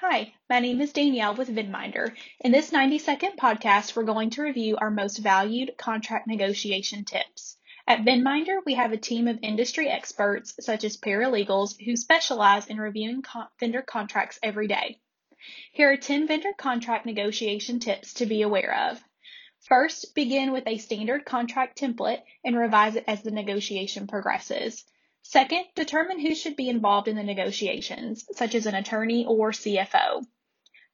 Hi, my name is Danielle with Venminder. In this 90 second podcast, we're going to review our most valued contract negotiation tips. At Venminder, we have a team of industry experts, such as paralegals, who specialize in reviewing vendor contracts every day. Here are 10 vendor contract negotiation tips to be aware of. First, begin with a standard contract template and revise it as the negotiation progresses. Second, determine who should be involved in the negotiations, such as an attorney or CFO.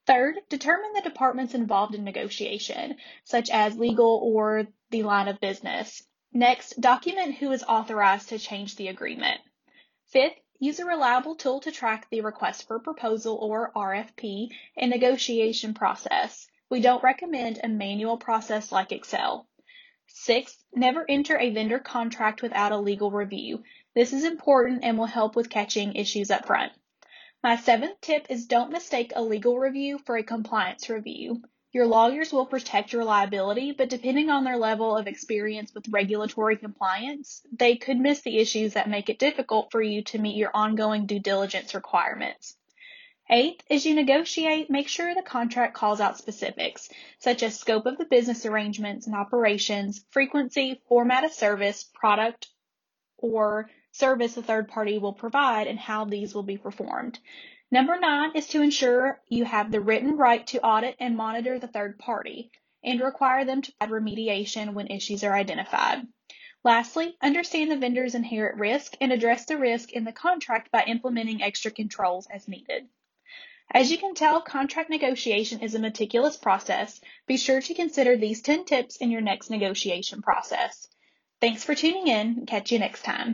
Third, determine the departments involved in negotiation, such as legal or the line of business. Next, document who is authorized to change the agreement. Fifth, use a reliable tool to track the request for proposal or RFP and negotiation process. We don't recommend a manual process like Excel. Sixth, never enter a vendor contract without a legal review. This is important and will help with catching issues up front. My seventh tip is don't mistake a legal review for a compliance review. Your lawyers will protect your liability, but depending on their level of experience with regulatory compliance, they could miss the issues that make it difficult for you to meet your ongoing due diligence requirements. Eighth, as you negotiate, make sure the contract calls out specifics, such as scope of the business arrangements and operations, frequency, format of service, product, or service a third party will provide and how these will be performed. Number nine is to ensure you have the written right to audit and monitor the third party and require them to add remediation when issues are identified. Lastly, understand the vendor's inherent risk and address the risk in the contract by implementing extra controls as needed. As you can tell, contract negotiation is a meticulous process. Be sure to consider these 10 tips in your next negotiation process. Thanks for tuning in. Catch you next time.